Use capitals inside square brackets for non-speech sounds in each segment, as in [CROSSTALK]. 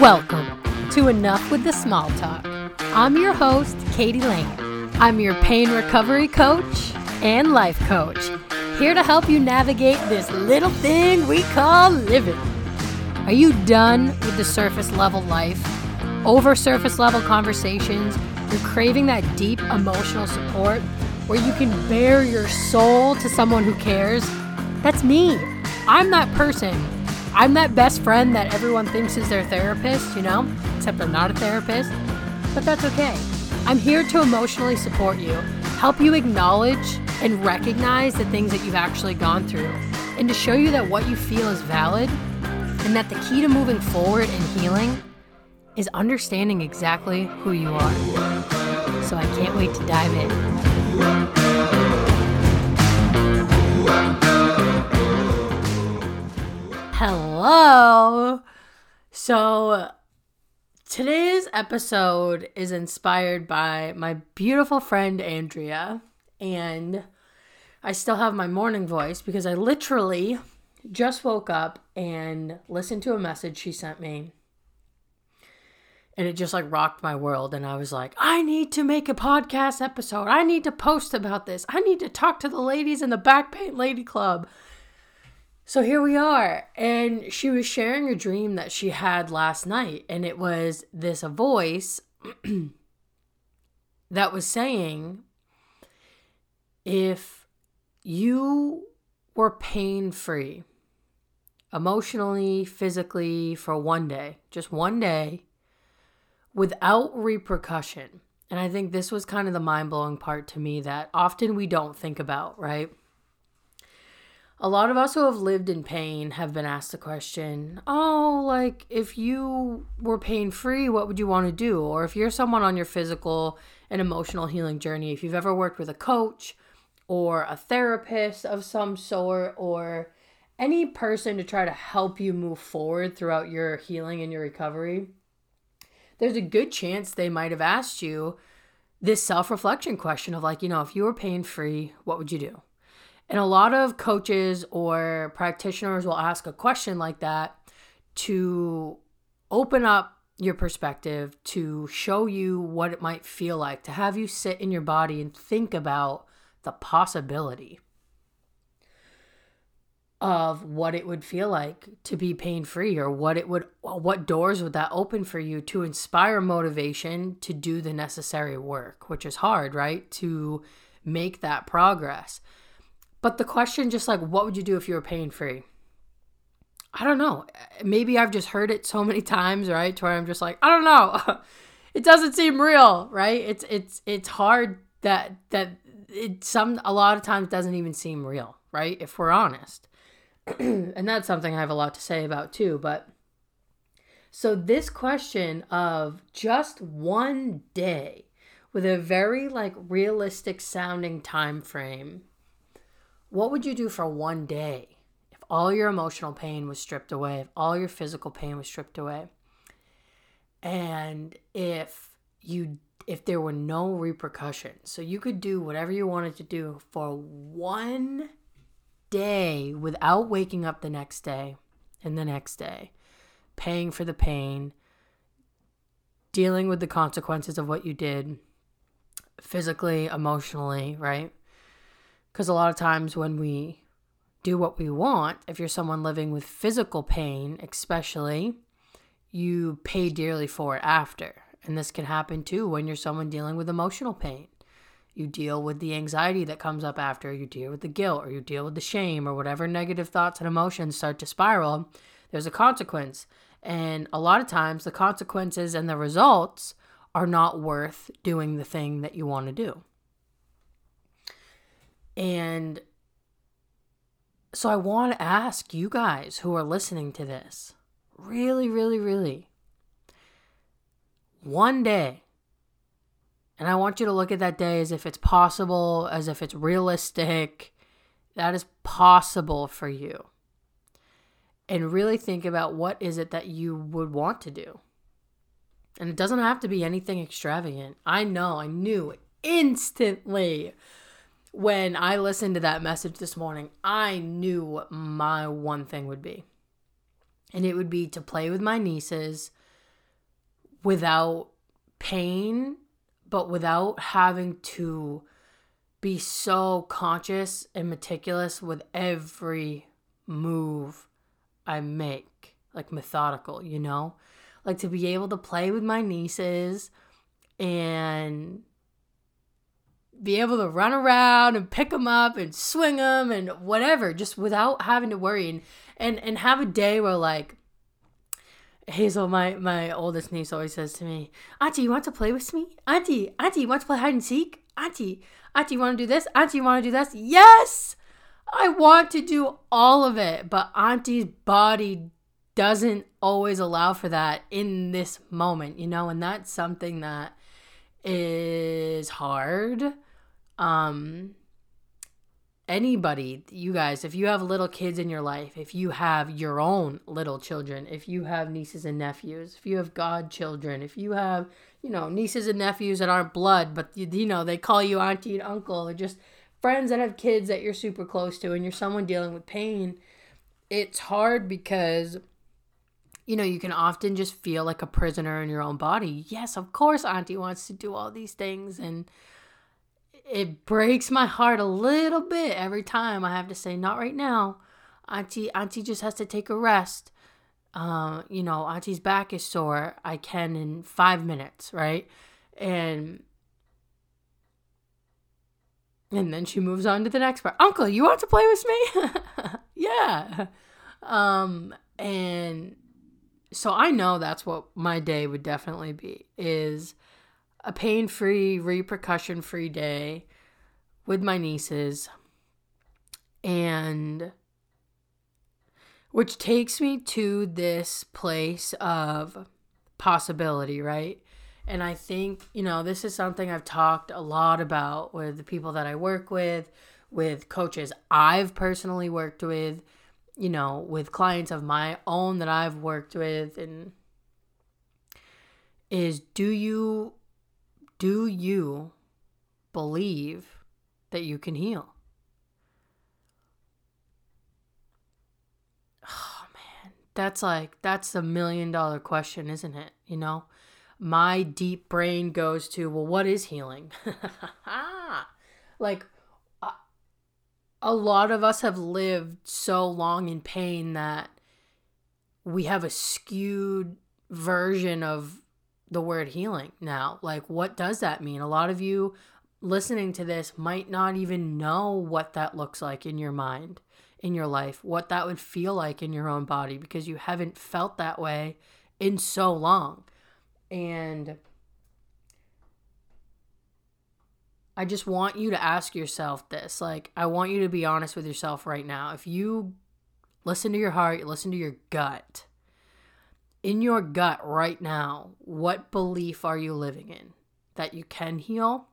Welcome to Enough with the Small Talk. I'm your host, Katie Lane. I'm your pain recovery coach and life coach, here to help you navigate this little thing we call living. Are you done with the surface level life? Over surface level conversations? You're craving that deep emotional support where you can bare your soul to someone who cares? That's me. I'm that person. I'm that best friend that everyone thinks is their therapist, you know? Except I'm not a therapist. But that's okay. I'm here to emotionally support you, help you acknowledge and recognize the things that you've actually gone through, and to show you that what you feel is valid and that the key to moving forward and healing is understanding exactly who you are. So I can't wait to dive in. Hello. So today's episode is inspired by my beautiful friend Andrea, and I still have my morning voice because I literally just woke up and listened to a message she sent me. And it just like rocked my world. And I was like, I need to make a podcast episode. I need to post about this. I need to talk to the ladies in the Back Pain Lady Club. So here we are. And she was sharing a dream that she had last night. And it was this a voice [CLEARS THROAT] that was saying, if you were pain free, emotionally, physically, for one day, just one day, without repercussion. And I think this was kind of the mind blowing part to me that often we don't think about, right? A lot of us who have lived in pain have been asked the question, oh, like if you were pain free, what would you want to do? Or if you're someone on your physical and emotional healing journey, if you've ever worked with a coach or a therapist of some sort, or any person to try to help you move forward throughout your healing and your recovery, there's a good chance they might have asked you this self reflection question of, like, you know, if you were pain free, what would you do? And a lot of coaches or practitioners will ask a question like that to open up your perspective, to show you what it might feel like, to have you sit in your body and think about the possibility of what it would feel like to be pain free or what it would what doors would that open for you to inspire motivation to do the necessary work which is hard right? To make that progress but the question just like what would you do if you were pain free i don't know. Maybe i've just heard it so many [LAUGHS] times right to where i'm just like i don't know. [LAUGHS] It doesn't seem real right? It's it's it's hard that that it some a lot of times doesn't even seem real right if we're honest. [CLEARS THROAT] And that's something I have a lot to say about too. But so, this question of just one day with a very like realistic sounding time frame, what would you do for one day if all your emotional pain was stripped away, if all your physical pain was stripped away, and if you if there were no repercussions, so you could do whatever you wanted to do for one day without waking up the next day and the next day, paying for the pain, dealing with the consequences of what you did physically, emotionally, right? Because a lot of times when we do what we want, if you're someone living with physical pain, especially, you pay dearly for it after. And this can happen too when you're someone dealing with emotional pain you deal with the anxiety that comes up after, you deal with the guilt, or you deal with the shame, or whatever negative thoughts and emotions start to spiral, there's a consequence. And a lot of times, the consequences and the results are not worth doing the thing that you want to do. And so, I want to ask you guys who are listening to this really, really, really, one day, and I want you to look at that day as if it's possible, as if it's realistic. That is possible for you. And really think about what is it that you would want to do. And it doesn't have to be anything extravagant. I know, I knew instantly when I listened to that message this morning. I knew what my one thing would be. And it would be to play with my nieces without pain, but without having to be so conscious and meticulous with every move I make, like methodical, you know? Like to be able to play with my nieces and be able to run around and pick them up and swing them and whatever just without having to worry and and, and have a day where like Hazel, my my oldest niece, always says to me, "Auntie, you want to play with me? Auntie, Auntie, you want to play hide and seek? Auntie, Auntie, you want to do this? Auntie, you want to do this? Yes, I want to do all of it, but Auntie's body doesn't always allow for that in this moment, you know, and that's something that is hard. Um, anybody, you guys, if you have little kids in your life, if you have your own little children, if you have nieces and nephews, if you have godchildren, if you have, you know, nieces and nephews that aren't blood, but you, you know, they call you auntie and uncle, or just friends that have kids that you're super close to and you're someone dealing with pain, it's hard because you know, you can often just feel like a prisoner in your own body. Yes, of course, Auntie wants to do all these things. And it breaks my heart a little bit every time I have to say, not right now. Auntie, Auntie just has to take a rest. Uh, you know, Auntie's back is sore. I can in five minutes, right? And and then she moves on to the next part. Uncle, you want to play with me? [LAUGHS] yeah. Um, and so I know that's what my day would definitely be is a pain free, repercussion free day with my nieces. And which takes me to this place of possibility, right? And I think, you know, this is something I've talked a lot about with the people that I work with, with coaches I've personally worked with, you know, with clients of my own that I've worked with and is do you do you believe that you can heal? Oh man, that's like that's a million dollar question, isn't it? You know, my deep brain goes to, well, what is healing? [LAUGHS] like a lot of us have lived so long in pain that we have a skewed version of the word healing now. Like, what does that mean? A lot of you listening to this might not even know what that looks like in your mind, in your life, what that would feel like in your own body because you haven't felt that way in so long. And I just want you to ask yourself this. Like, I want you to be honest with yourself right now. If you listen to your heart, listen to your gut, in your gut right now, what belief are you living in? That you can heal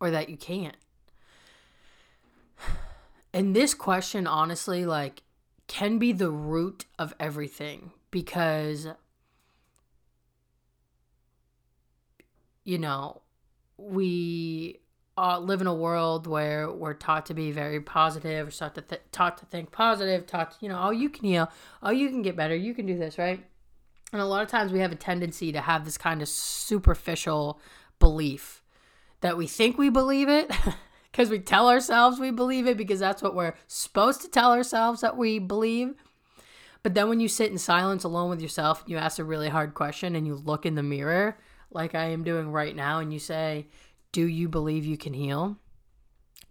or that you can't? And this question, honestly, like, can be the root of everything because, you know, we uh, live in a world where we're taught to be very positive, we're taught to, th- taught to think positive, taught to, you know, oh, you can heal, oh, you can get better, you can do this, right? And a lot of times we have a tendency to have this kind of superficial belief that we think we believe it [LAUGHS] because we tell ourselves we believe it because that's what we're supposed to tell ourselves that we believe. But then when you sit in silence alone with yourself you ask a really hard question and you look in the mirror, like I am doing right now, and you say, Do you believe you can heal?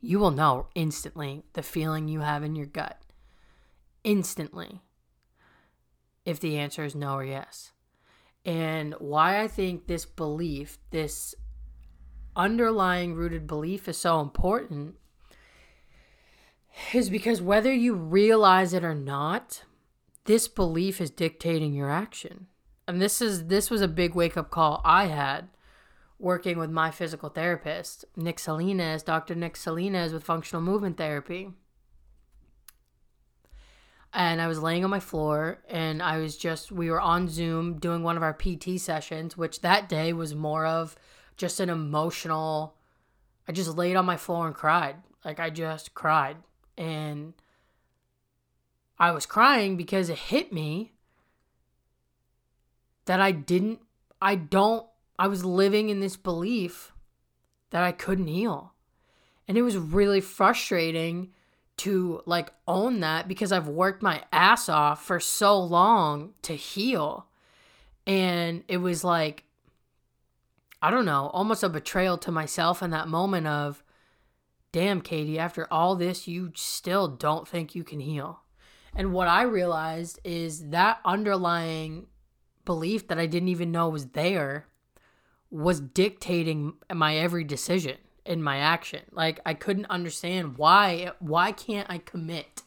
You will know instantly the feeling you have in your gut. Instantly if the answer is no or yes. And why I think this belief, this underlying rooted belief is so important is because whether you realize it or not, this belief is dictating your action. And this is this was a big wake up call I had working with my physical therapist, Nick Salinas, Dr. Nick Salinas with functional movement therapy and I was laying on my floor and I was just we were on Zoom doing one of our PT sessions, which that day was more of just an emotional I just laid on my floor and cried. Like I just cried. And I was crying because it hit me that I didn't I don't, I was living in this belief that I couldn't heal. And it was really frustrating to like own that because I've worked my ass off for so long to heal. And it was like, I don't know, almost a betrayal to myself in that moment of, damn, Katie, after all this, you still don't think you can heal. And what I realized is that underlying belief that I didn't even know was there was dictating my every decision in my action. Like I couldn't understand why why can't I commit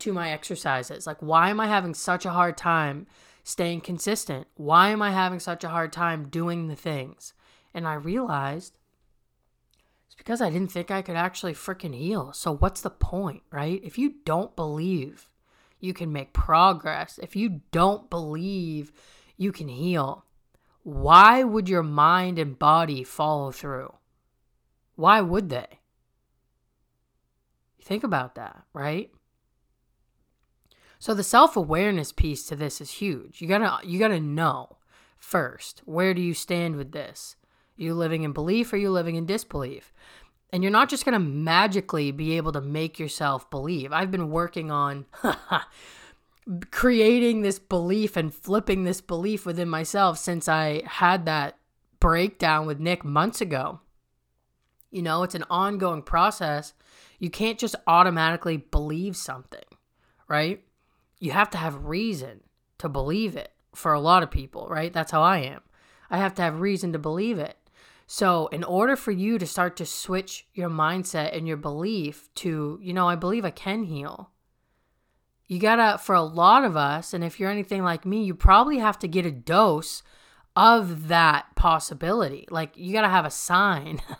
to my exercises? Like why am I having such a hard time staying consistent? Why am I having such a hard time doing the things? And I realized it's because I didn't think I could actually freaking heal. So what's the point, right? If you don't believe you can make progress, if you don't believe you can heal, why would your mind and body follow through? Why would they? Think about that, right? So the self-awareness piece to this is huge. You got to you got to know first, where do you stand with this? Are you living in belief or are you living in disbelief? And you're not just going to magically be able to make yourself believe. I've been working on [LAUGHS] creating this belief and flipping this belief within myself since I had that breakdown with Nick months ago. You know, it's an ongoing process. You can't just automatically believe something, right? You have to have reason to believe it for a lot of people, right? That's how I am. I have to have reason to believe it. So, in order for you to start to switch your mindset and your belief to, you know, I believe I can heal, you gotta, for a lot of us, and if you're anything like me, you probably have to get a dose of that possibility. Like, you gotta have a sign. [LAUGHS]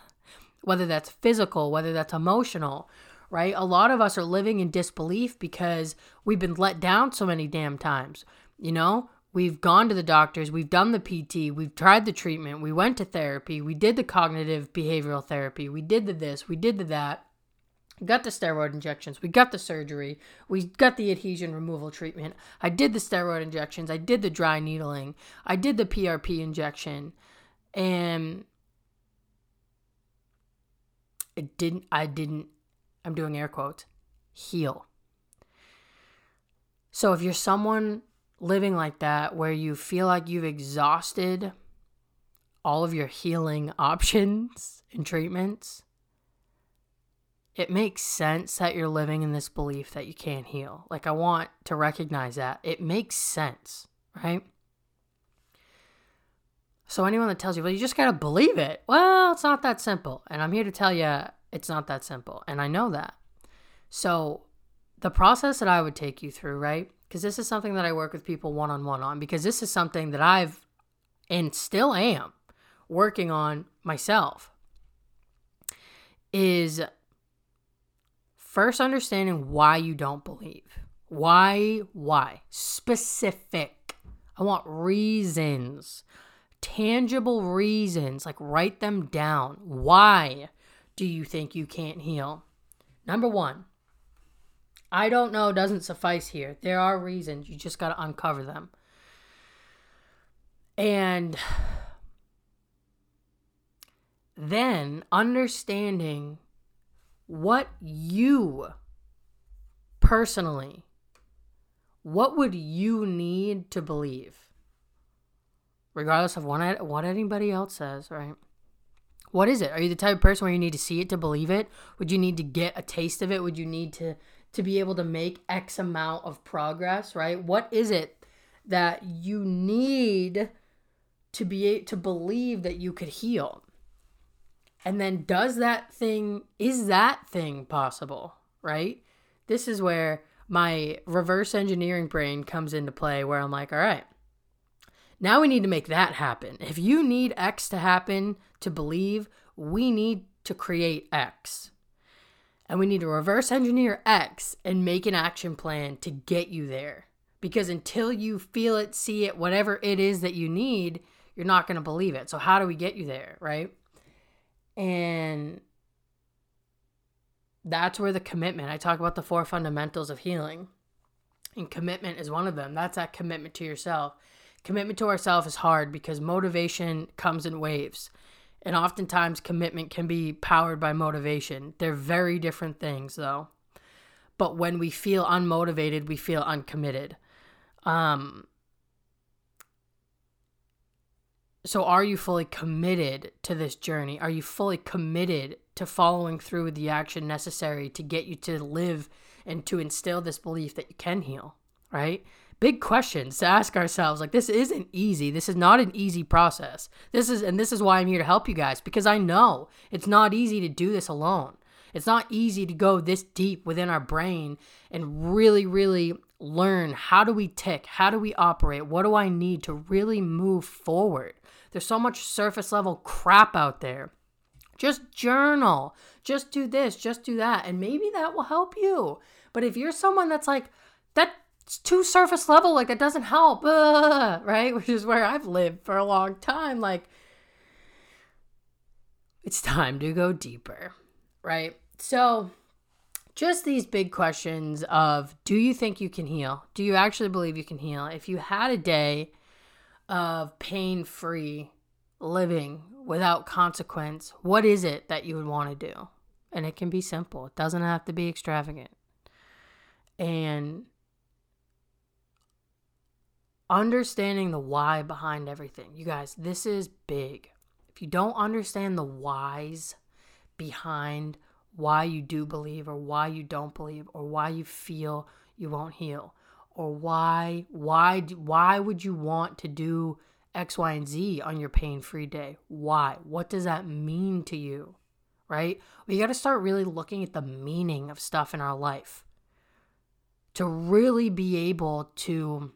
whether that's physical, whether that's emotional, right? A lot of us are living in disbelief because we've been let down so many damn times. You know, we've gone to the doctors, we've done the PT, we've tried the treatment, we went to therapy, we did the cognitive behavioral therapy, we did the this, we did the that. Got the steroid injections, we got the surgery, we got the adhesion removal treatment. I did the steroid injections, I did the dry needling, I did the PRP injection. And it didn't, I didn't, I'm doing air quotes, heal. So if you're someone living like that where you feel like you've exhausted all of your healing [LAUGHS] options and treatments, it makes sense that you're living in this belief that you can't heal. Like, I want to recognize that. It makes sense, right? So anyone that tells you, well, you just got to believe it. Well, it's not that simple. And I'm here to tell you it's not that simple. And I know that. So the process that I would take you through, right? Because this is something that I work with people one on one on, because this is something that I've and still am working on myself, is first understanding why you don't believe. Why? Why? Specific. I want reasons tangible reasons, like write them down. Why do you think you can't heal? Number one, I don't know doesn't suffice here. There are reasons. You just got to uncover them. And [SIGHS] then understanding what you personally, what would you need to believe? regardless of what, what anybody else says, right? What is it? Are you the type of person where you need to see it to believe it? Would you need to get a taste of it? Would you need to to be able to make X amount of progress, right? What is it that you need to be to believe that you could heal? And then does that thing is that thing possible, right? This is where my reverse engineering brain comes into play where I'm like, all right, now we need to make that happen. If you need X to happen to believe, we need to create X. And we need to reverse engineer X and make an action plan to get you there. Because until you feel it, see it, whatever it is that you need, you're not going to believe it. So, how do we get you there, right? And that's where the commitment, I talk about the four fundamentals of healing. And commitment is one of them. That's that commitment to yourself Commitment to ourselves is hard because motivation comes in waves. And oftentimes, commitment can be powered by motivation. They're very different things, though. But when we feel unmotivated, we feel uncommitted. Um, so, are you fully committed to this journey? Are you fully committed to following through with the action necessary to get you to live and to instill this belief that you can heal? Right? big questions to ask ourselves. Like this isn't easy. This is not an easy process. This is and this is why I'm here to help you guys because I know it's not easy to do this alone. It's not easy to go this deep within our brain and really really learn how do we tick? How do we operate? What do I need to really move forward? There's so much surface level crap out there. Just journal. Just do this, just do that, and maybe that will help you. But if you're someone that's like that's too surface level. Like, that doesn't help. [LAUGHS] Right? Which is where I've lived for a long time. Like, it's time to go deeper. Right? So, just these big questions of do you think you can heal? Do you actually believe you can heal? If you had a day of pain free living without consequence, what is it that you would want to do? And it can be simple, it doesn't have to be extravagant. And understanding the why behind everything. You guys, this is big. If you don't understand the whys behind why you do believe or why you don't believe or why you feel you won't heal or why why why would you want to do x y and z on your pain-free day? Why? What does that mean to you? Right? We got to start really looking at the meaning of stuff in our life to really be able to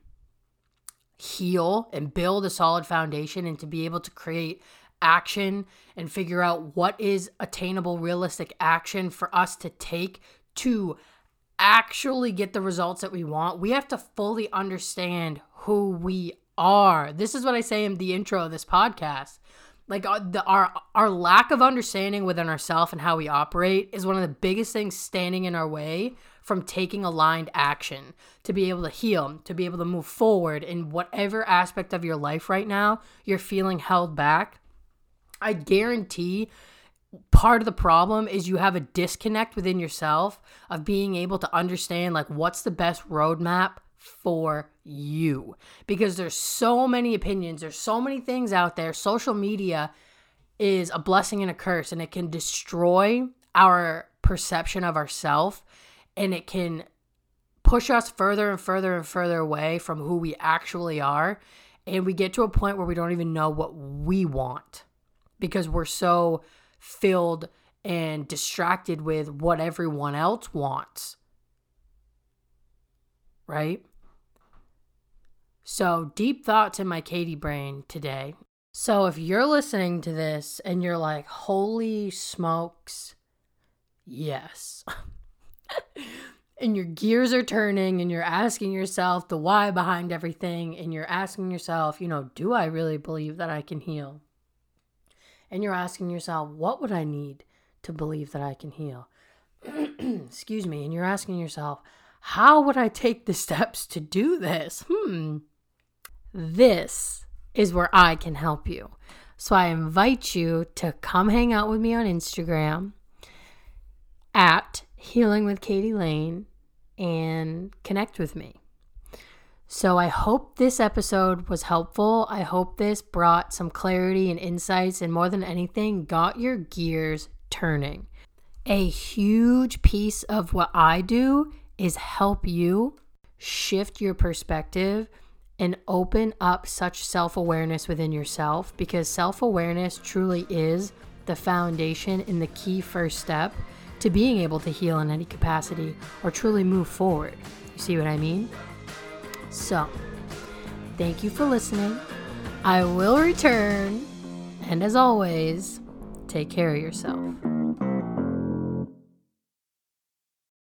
heal and build a solid foundation and to be able to create action and figure out what is attainable, realistic action for us to take to actually get the results that we want, we have to fully understand who we are. This is what I say in the intro of this podcast. Like uh, the, our our lack of understanding within ourselves and how we operate is one of the biggest things standing in our way from taking aligned action to be able to heal, to be able to move forward in whatever aspect of your life right now you're feeling held back. I guarantee part of the problem is you have a disconnect within yourself of being able to understand like what's the best roadmap for you because there's so many opinions there's so many things out there social media is a blessing and a curse and it can destroy our perception of ourself and it can push us further and further and further away from who we actually are. And we get to a point where we don't even know what we want because we're so filled and distracted with what everyone else wants. Right? So, deep thoughts in my Katie brain today. So, if you're listening to this and you're like, holy smokes, yes. [LAUGHS] and your gears are turning and you're asking yourself the why behind everything and you're asking yourself, you know, do I really believe that I can heal? And you're asking yourself, what would I need to believe that I can heal? [CLEARS THROAT] Excuse me. And you're asking yourself, how would I take the steps to do this? Hmm. This is where I can help you. So I invite you to come hang out with me on Instagram at Healing with Katie Lane and connect with me. So I hope this episode was helpful. I hope this brought some clarity and insights, and more than anything, got your gears turning. A huge piece of what I do is help you shift your perspective and open up such self awareness within yourself because self awareness truly is the foundation and the key first step to being able to heal in any capacity or truly move forward. You see what I mean? So, thank you for listening. I will return. And as always, take care of yourself.